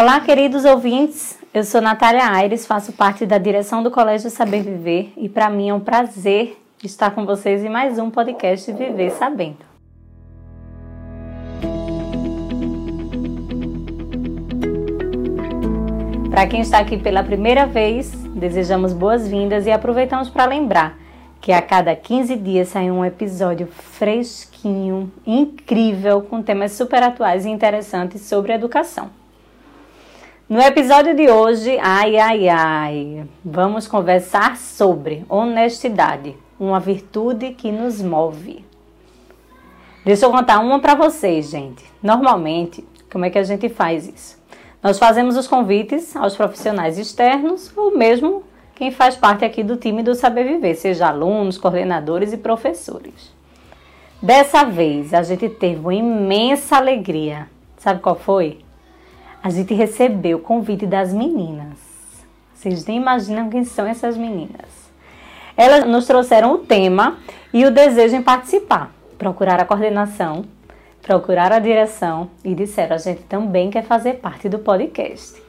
Olá, queridos ouvintes. Eu sou Natália Aires, faço parte da direção do Colégio Saber Viver e para mim é um prazer estar com vocês em mais um podcast Viver Sabendo. Para quem está aqui pela primeira vez, desejamos boas-vindas e aproveitamos para lembrar que a cada 15 dias sai um episódio fresquinho, incrível, com temas super atuais e interessantes sobre educação. No episódio de hoje, ai ai ai, vamos conversar sobre honestidade, uma virtude que nos move. Deixa eu contar uma para vocês, gente. Normalmente, como é que a gente faz isso? Nós fazemos os convites aos profissionais externos ou mesmo quem faz parte aqui do time do Saber Viver, seja alunos, coordenadores e professores. Dessa vez, a gente teve uma imensa alegria. Sabe qual foi? A gente recebeu o convite das meninas. Vocês nem imaginam quem são essas meninas. Elas nos trouxeram o tema e o desejo em participar. Procurar a coordenação, procurar a direção e disseram: a gente também quer fazer parte do podcast.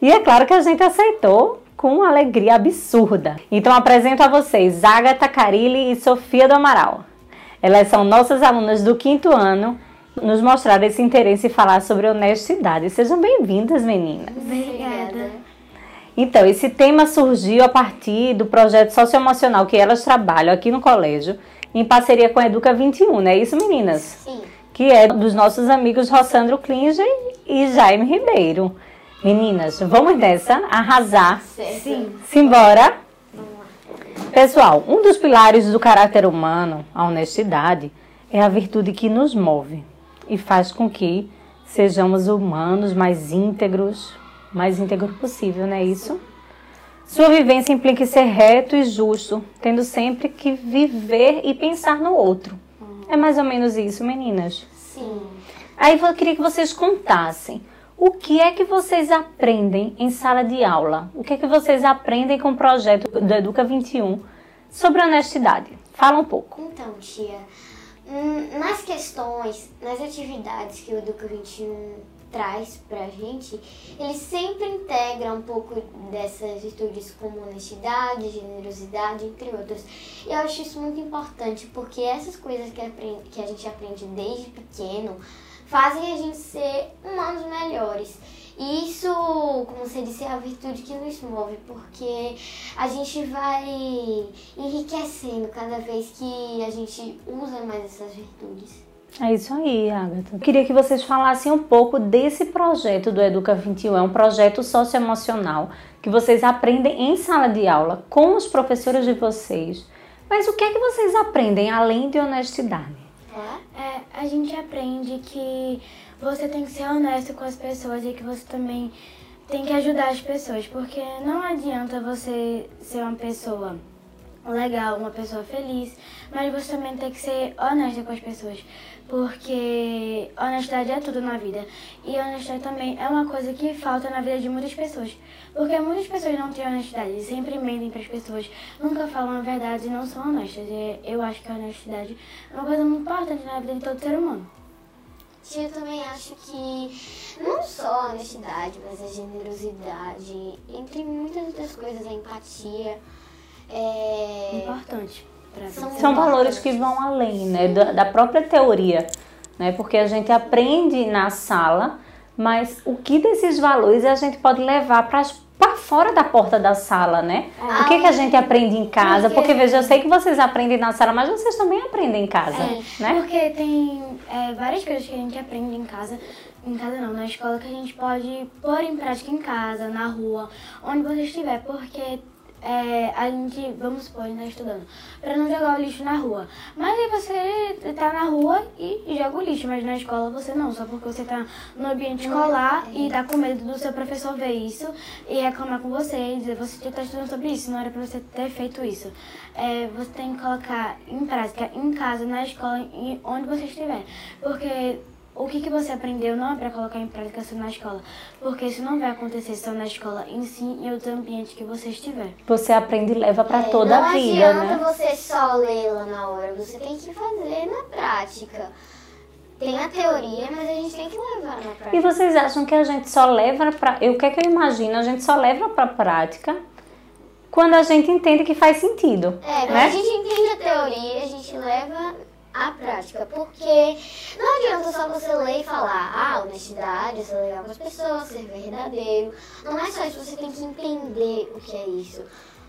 E é claro que a gente aceitou com uma alegria absurda. Então apresento a vocês Agatha Carilli e Sofia do Amaral. Elas são nossas alunas do quinto ano nos mostrar esse interesse e falar sobre honestidade. Sejam bem-vindas, meninas. Obrigada. Então, esse tema surgiu a partir do projeto socioemocional que elas trabalham aqui no colégio, em parceria com a Educa 21, não é isso, meninas? Sim. Que é dos nossos amigos Rossandro Klinger e Jaime Ribeiro. Meninas, vamos nessa, arrasar. Sim. Simbora. Pessoal, um dos pilares do caráter humano, a honestidade, é a virtude que nos move e faz com que sejamos humanos mais íntegros, mais íntegro possível, não é isso? Sua vivência implica ser reto e justo, tendo sempre que viver e pensar no outro. É mais ou menos isso, meninas? Sim. Aí eu queria que vocês contassem o que é que vocês aprendem em sala de aula? O que é que vocês aprendem com o projeto do Educa 21 sobre honestidade? Fala um pouco. Então, tia, nas questões, nas atividades que o Educa 21 traz pra gente, ele sempre integra um pouco dessas virtudes como honestidade, generosidade, entre outras. Eu acho isso muito importante, porque essas coisas que, que a gente aprende desde pequeno fazem a gente ser humanos melhores. E isso, como você disse, é a virtude que nos move, porque a gente vai enriquecendo cada vez que a gente usa mais essas virtudes. É isso aí, Agatha. Eu queria que vocês falassem um pouco desse projeto do Educa 21. É um projeto socioemocional que vocês aprendem em sala de aula com os professores de vocês. Mas o que é que vocês aprendem além de honestidade? É, a gente aprende que você tem que ser honesto com as pessoas e que você também tem que ajudar as pessoas, porque não adianta você ser uma pessoa legal, uma pessoa feliz, mas você também tem que ser honesta com as pessoas, porque honestidade é tudo na vida. E honestidade também é uma coisa que falta na vida de muitas pessoas, porque muitas pessoas não têm honestidade, sempre mentem para as pessoas, nunca falam a verdade e não são honestas. E eu acho que a honestidade é uma coisa muito importante na vida de todo ser humano. Eu também acho que não só a honestidade, mas a generosidade, entre muitas outras coisas, a empatia. É... Importante. São-. São valores que vão além, né, da, da própria teoria, né? Porque a gente aprende na sala, mas o que desses valores a gente pode levar para para fora da porta da sala, né? O que que a gente aprende em casa? Porque veja, eu sei que vocês aprendem na sala, mas vocês também aprendem em casa, É, né? Porque tem é, várias coisas que a gente aprende em casa, em casa não, na escola, que a gente pode pôr em prática em casa, na rua, onde você estiver, porque é, a gente, vamos supor, a gente tá estudando, para não jogar o lixo na rua. Mas aí você tá na rua e joga o lixo, mas na escola você não, só porque você tá no ambiente escolar e tá com medo do seu professor ver isso e reclamar com você e dizer, você já tá estudando sobre isso, não era pra você ter feito isso. É, você tem que colocar em prática, em casa, na escola, e onde você estiver. Porque o que, que você aprendeu não é para colocar em prática só na escola, porque isso não vai acontecer só na escola, em si, em outro ambiente que você estiver. Você aprende e leva para toda É, não a vida, adianta né? você só ler lá na hora, você tem que fazer na prática. tem a teoria, mas a gente tem que levar na prática. E vocês acham que a gente só leva para. O que é que eu imagino? A gente só leva para prática quando a gente entende que faz sentido. É, né? a gente entende a teoria, a gente leva à prática. Porque não adianta só você ler e falar, ah, honestidade, ser legal com as pessoas, ser verdadeiro. Não é só isso, você tem que entender o que é isso.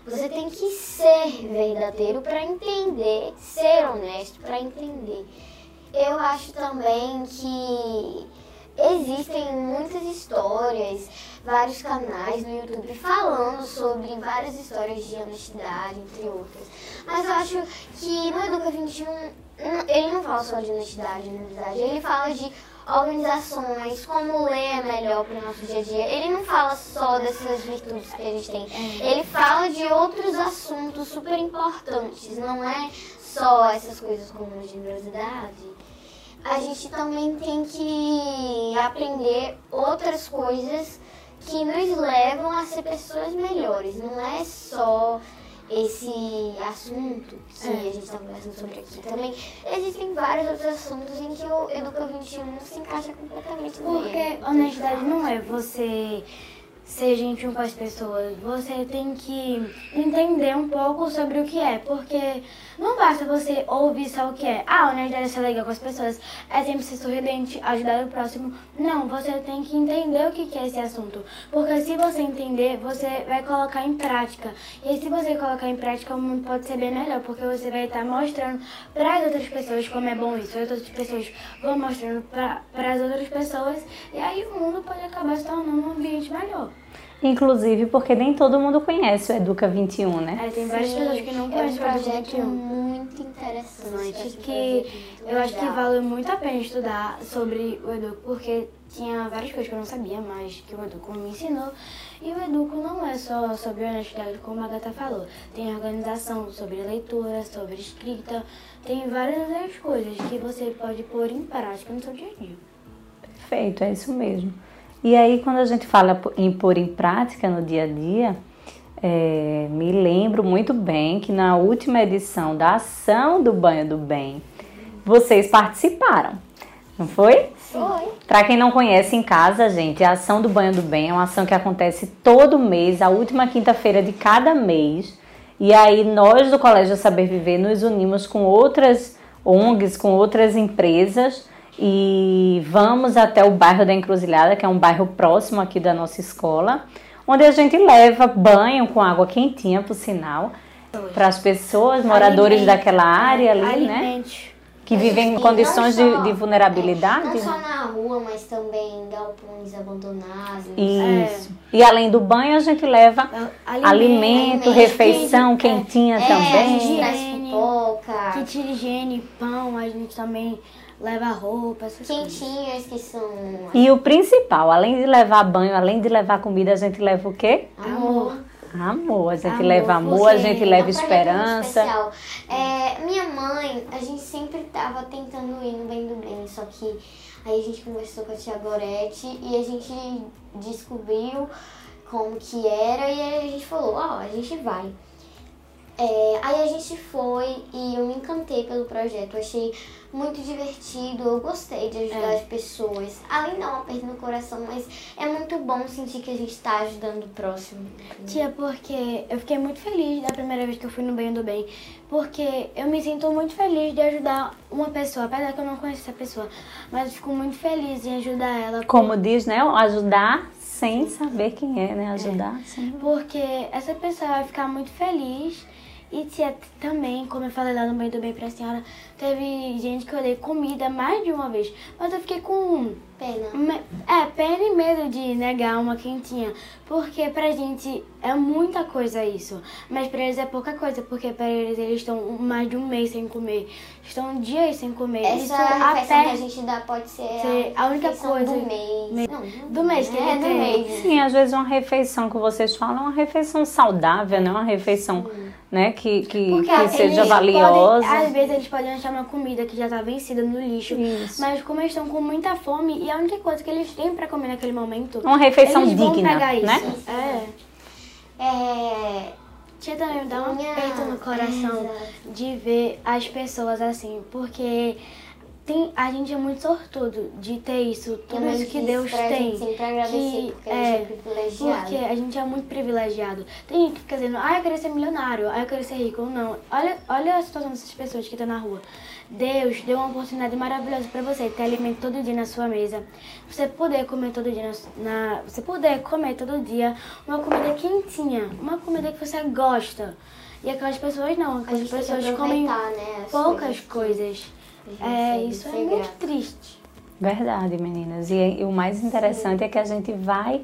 Você tem que ser verdadeiro para entender, ser honesto para entender. Eu acho também que existem muitas histórias, vários canais no YouTube falando sobre várias histórias de honestidade, entre outras. Mas eu acho que no Educa 21 ele não fala só de honestidade, verdade. Ele fala de organizações, como ler é melhor para o nosso dia a dia. Ele não fala só dessas virtudes que a gente tem. Ele fala de outros assuntos super importantes. Não é só essas coisas como generosidade. A gente também tem que aprender outras coisas que nos levam a ser pessoas melhores. Não é só esse assunto que É. a gente está conversando sobre aqui. Também existem vários outros assuntos em que o Educa 21 se encaixa completamente Porque meio. honestidade não é você ser gentil com as pessoas. Você tem que entender um pouco sobre o que é. Porque não basta você ouvir só o que é. Ah, honestidade é ser legal com as pessoas. É sempre ser sorridente, ajudar o próximo. Não, você tem que entender o que é esse assunto. Porque se você entender, você vai colocar em prática. E se você colocar em prática, o mundo pode ser bem melhor. Porque você vai estar mostrando para as outras pessoas como é bom isso. As outras pessoas vão mostrando para as outras pessoas. E aí o mundo pode acabar se tornando um ambiente melhor. Inclusive porque nem todo mundo conhece o Educa 21, né? É, tem várias pessoas que não é um conhecem o Educa projeto 21. muito interessante. Gente, esse que projeto eu acho que vale muito a pena estudar sobre o Educo, porque tinha várias coisas que eu não sabia, mas que o Educo me ensinou. E o Educo não é só sobre honestidade, como a Agatha falou. Tem organização, sobre leitura, sobre escrita, tem várias outras coisas que você pode pôr em prática no seu dia a dia. Perfeito, é isso mesmo. E aí, quando a gente fala em pôr em prática no dia a dia, é, me lembro muito bem que na última edição da Ação do Banho do Bem, vocês participaram, não foi? Foi. Para quem não conhece em casa, gente, a Ação do Banho do Bem é uma ação que acontece todo mês, a última quinta-feira de cada mês. E aí nós do Colégio Saber Viver nos unimos com outras ONGs, com outras empresas e vamos até o bairro da Encruzilhada, que é um bairro próximo aqui da nossa escola, onde a gente leva banho com água quentinha, por sinal, para as pessoas, moradores Alimentos, daquela área ali, né? Alimentos. Que vivem em condições não de, de vulnerabilidade. Não né? só na rua, mas também em galpões abandonados. Isso. E além do banho, a gente leva Alimento, alimento, alimento, refeição é, quentinha É, a também. gente traz pipoca, Kit de higiene, pão, a gente também leva roupa, essas coisas. quentinhas que são E o principal, além de levar banho, além de levar comida, a gente leva o quê? amor. Amor. A gente Amor, leva amor, a gente É leva um esperança. É, minha mãe, a gente sempre tava tentando ir no bem do bem, só que aí a gente conversou com a tia Gorete e a gente descobriu como que era e aí a gente falou, ó, a gente vai. É, aí a gente foi e eu me encantei pelo projeto, achei muito divertido, eu gostei de ajudar É. as pessoas. Além de dar uma perda no coração, mas é muito bom sentir que a gente tá ajudando o próximo. Tia, porque eu fiquei muito feliz da primeira vez que eu fui no Bem do Bem. Porque eu me sinto muito feliz de ajudar uma pessoa, apesar que eu não conheço essa pessoa. Mas eu fico muito feliz em ajudar ela. Como diz, né? Ajudar sem saber quem é, né? Ajudar sem. Porque essa pessoa vai ficar muito feliz. E tia, também, como eu falei lá no Bem do Bem pra senhora, teve gente que eu dei comida mais de uma vez. Mas eu fiquei com Pena. Me- É, pena e medo de negar uma quentinha. Porque pra gente é muita coisa isso. Mas pra eles é pouca coisa, porque pra eles eles estão mais de um mês sem comer. Estão dias sem comer. isso Essa refeição que a gente dá pode ser, ser a única refeição coisa- do mês. me- Não, do mês que é, do mês. Sim, às vezes uma refeição que vocês falam é uma refeição saudável, né? Uma refeição, né? Que, que, Porque que seja valiosa. Podem, às vezes eles podem achar uma comida que já tá vencida no lixo. Isso. Mas como eles estão com muita fome, e a única coisa que eles têm pra comer naquele momento. Uma refeição eles vão digna, pegar isso. né? É. É, Tia também me dá um aperto no coração Exato. de ver as pessoas assim, porque tem, a gente é muito sortudo de ter isso, tudo isso que Deus pra tem. Gente sempre agradecer, que, porque a gente é privilegiado. Porque a gente é muito privilegiado. Tem gente que fica dizendo, ah, eu queria ser milionário, ah, eu queria ser rico. Não. Olha, olha a situação dessas pessoas que estão na rua. Deus deu uma oportunidade maravilhosa para você ter alimento todo dia na sua mesa. Você poder comer todo dia na, na, você poder comer todo dia uma comida quentinha, uma comida que você gosta. E aquelas pessoas não, aquelas pessoas comem né, as poucas coisas coisas. É, isso é muito grato. triste. Verdade, meninas. E, e o mais interessante é que a gente vai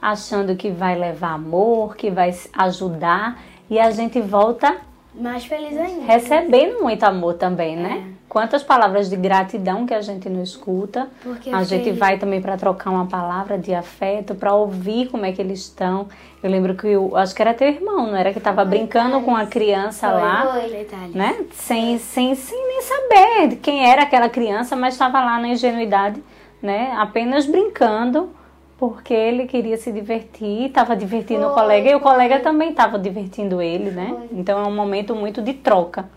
achando que vai levar amor, que vai ajudar e a gente volta Mais feliz ainda. recebendo muito amor também, né? Quantas palavras de gratidão que a gente não escuta. Porque a gente sei- vai também para trocar uma palavra de afeto, para ouvir como é que eles estão. Eu lembro que eu acho que era teu irmão, não era que estava brincando com a criança Foi, lá, foi, né? Sem, sem, sem nem saber de quem era aquela criança, mas estava lá na ingenuidade, né? Apenas brincando, porque ele queria se divertir, estava divertindo o Foi, colega e o foi. colega também estava divertindo ele, né? Foi. Então é um momento muito de troca,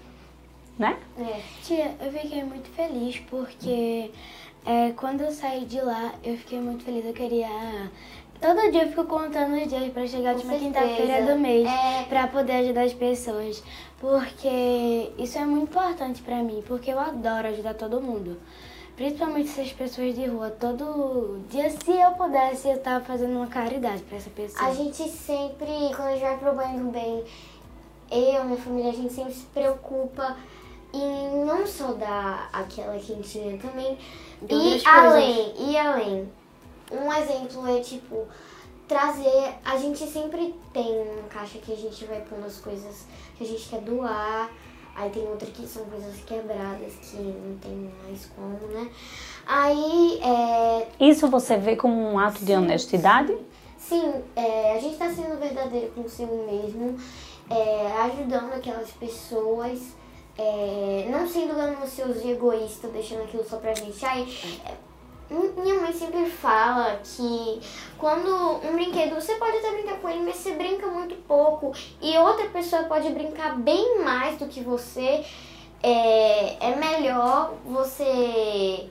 né? É. Tia, eu fiquei muito feliz porque é, quando eu saí de lá, eu fiquei muito feliz. Eu queria. Todo dia eu fico contando os dias pra chegar a Com última certeza. quinta-feira do mês É. pra poder ajudar as pessoas. Porque isso é muito importante pra mim, porque eu adoro ajudar todo mundo. Principalmente essas pessoas de rua. Todo dia, se eu pudesse, eu tava fazendo uma caridade pra essa pessoa. A gente sempre, quando a gente vai pro banho do bem, eu, minha família, a gente sempre se preocupa em não só dar aquela quentinha também, e além, e além. Um exemplo é tipo trazer, a gente sempre tem uma caixa que a gente vai pondo as coisas que a gente quer doar. Aí tem outra que são coisas quebradas que não tem mais como, né? Aí é, Isso você vê como um ato de honestidade? Sim, é, a gente está sendo verdadeiro consigo mesmo, é, ajudando aquelas pessoas, é, não sendo ganancioso e egoísta, deixando aquilo só pra gente. Aí, minha mãe sempre fala que quando um brinquedo, você pode até brincar com ele, mas você brinca muito pouco e outra pessoa pode brincar bem mais do que você, é, é melhor você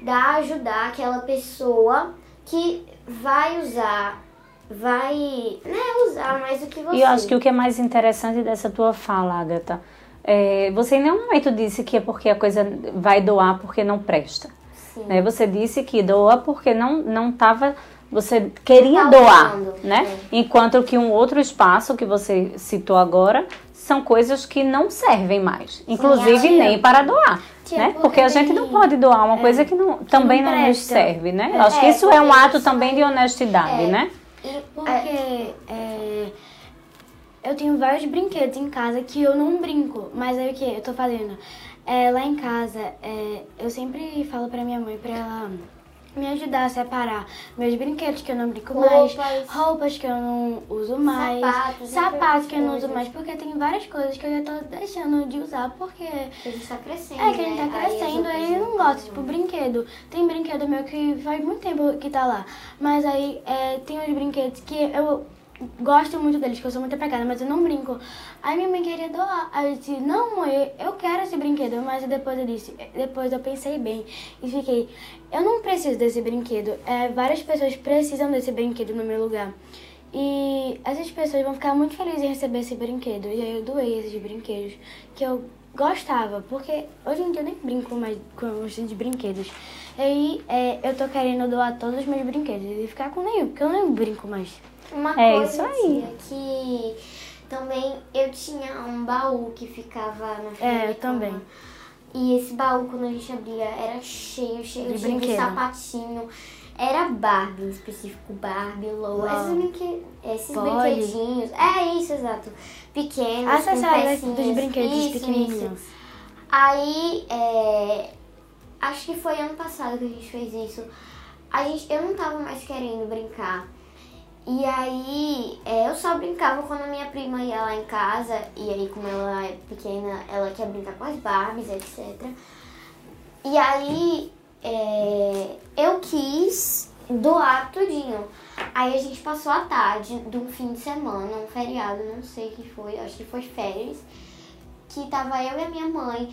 dar, ajudar aquela pessoa que vai usar, vai né, usar mais do que você. E eu acho que o que é mais interessante dessa tua fala, Agatha, é, você em nenhum momento disse que é porque a coisa vai doar porque não presta. Sim. Né? Você disse que doa porque não não estava você queria Não tava doar, usando, né? é. Enquanto que um outro espaço que você citou agora são coisas que não servem mais, inclusive tia. nem para doar, Tia, né? porque a gente não pode doar uma coisa que não, também não, nos presta. serve, né? Eu acho que É, isso é um ato isso também de honestidade, é. né? E- Porque é, eu tenho vários brinquedos em casa que eu não brinco, mas aí o que eu tô fazendo? É, lá em casa, é, eu sempre falo pra minha mãe pra ela me ajudar a separar meus brinquedos que eu não brinco mais, Roupas. roupas que eu não uso mais, Sapatos, sapatos que eu não uso mais, porque tem várias coisas que eu já tô deixando de usar, porque a gente tá crescendo. é que a gente né? tá as crescendo, aí eu não gosto, tipo, brinquedo. Tem brinquedo meu que faz muito tempo que tá lá. Mas aí é, tem uns brinquedos que eu gosto muito deles, que eu sou muito apegada, mas eu não brinco. Aí minha mãe queria doar. Aí eu disse, não, mãe, eu quero esse brinquedo. Mas depois eu disse, depois eu pensei bem e fiquei, eu não preciso desse brinquedo. É, várias pessoas precisam desse brinquedo no meu lugar. E essas pessoas vão ficar muito felizes em receber esse brinquedo. E aí eu doei esses brinquedos que eu gostava, porque hoje em dia eu nem brinco mais com esses brinquedos. E aí é, eu tô querendo doar todos os meus brinquedos e ficar com nenhum, porque eu nem brinco mais. Uma É coisa, isso aí. que também eu tinha um baú que ficava na frente. É, eu também. E esse baú, quando a gente abria, era cheio, cheio De de, brinquedo. sapatinho. Era Barbie, em específico, Barbie, Low. Uau. Esses, brinque... Esses brinquedinhos. É isso, exato. Pequenos, com Acessórios pecinhas. dos brinquedos Isso, pequenininhos. isso. Aí, é, acho que foi ano passado que a gente fez isso. A gente, eu não tava mais querendo brincar. E aí, é, eu só brincava quando a minha prima ia lá em casa. E aí, como ela é pequena, ela quer brincar com as Barbies, etc. E aí, é, eu quis doar tudinho. Aí a gente passou a tarde de um fim de semana, um feriado, não sei que foi, acho que foi férias que tava eu e a minha mãe.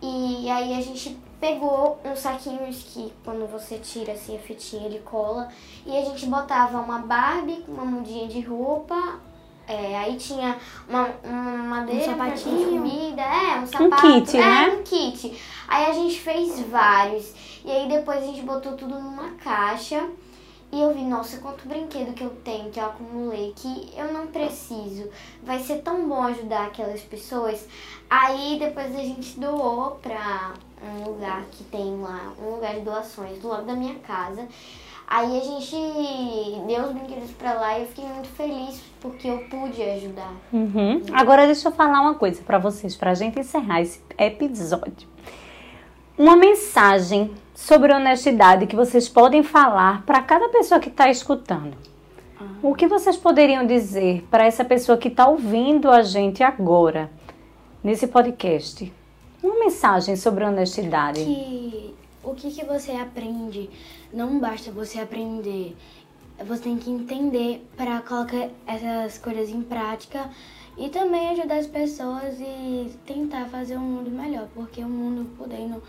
E aí a gente pegou uns saquinhos que quando você tira assim a fitinha ele cola e a gente botava uma Barbie com uma mudinha de roupa, é, aí tinha uma, uma madeira Um sapatinho. comida, é, um sapato, kit, é, né? um kit. Aí a gente fez vários e aí depois a gente botou tudo numa caixa. E eu vi, nossa, quanto brinquedo que eu tenho, que eu acumulei, que eu não preciso. Vai ser tão bom ajudar aquelas pessoas. Aí depois a gente doou pra um lugar que tem lá, um lugar de doações do lado da minha casa. Aí a gente deu os brinquedos pra lá e eu fiquei muito feliz porque eu pude ajudar. Uhum. Agora deixa eu falar uma coisa pra vocês, pra gente encerrar esse episódio. Uma mensagem sobre honestidade que vocês podem falar para cada pessoa que está escutando. O que vocês poderiam dizer para essa pessoa que está ouvindo a gente agora, nesse podcast? Uma mensagem sobre honestidade. que o que, que você aprende não basta você aprender. Você tem que entender para colocar essas coisas em prática e também ajudar as pessoas e tentar fazer um mundo melhor, porque o mundo podendo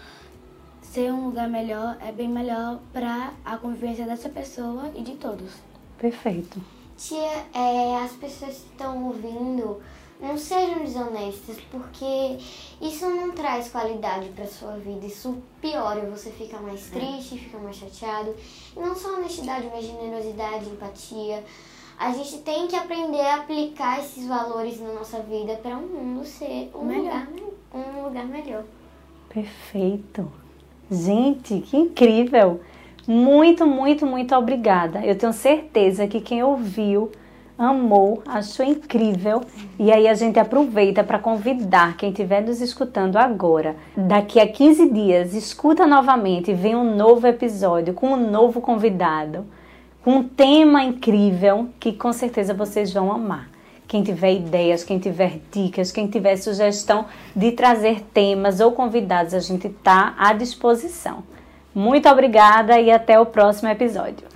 ser um lugar melhor é bem melhor para a convivência dessa pessoa e de todos. Perfeito. Tia, é, as pessoas que estão ouvindo, não sejam desonestas, porque isso não traz qualidade para sua vida. Isso piora, você fica mais triste, fica mais chateado. E não só honestidade, mas generosidade, empatia. A gente tem que aprender a aplicar esses valores na nossa vida para o mundo ser um Melhor. lugar, um lugar melhor. Perfeito. Gente, que incrível! Muito, muito, muito obrigada. Eu tenho certeza que quem ouviu amou, achou incrível. E aí a gente aproveita para convidar quem estiver nos escutando agora. Daqui a 15 dias, escuta novamente, vem um novo episódio com um novo convidado, com um tema incrível que com certeza vocês vão amar. Quem tiver ideias, quem tiver dicas, quem tiver sugestão de trazer temas ou convidados, a gente está à disposição. Muito obrigada e até o próximo episódio.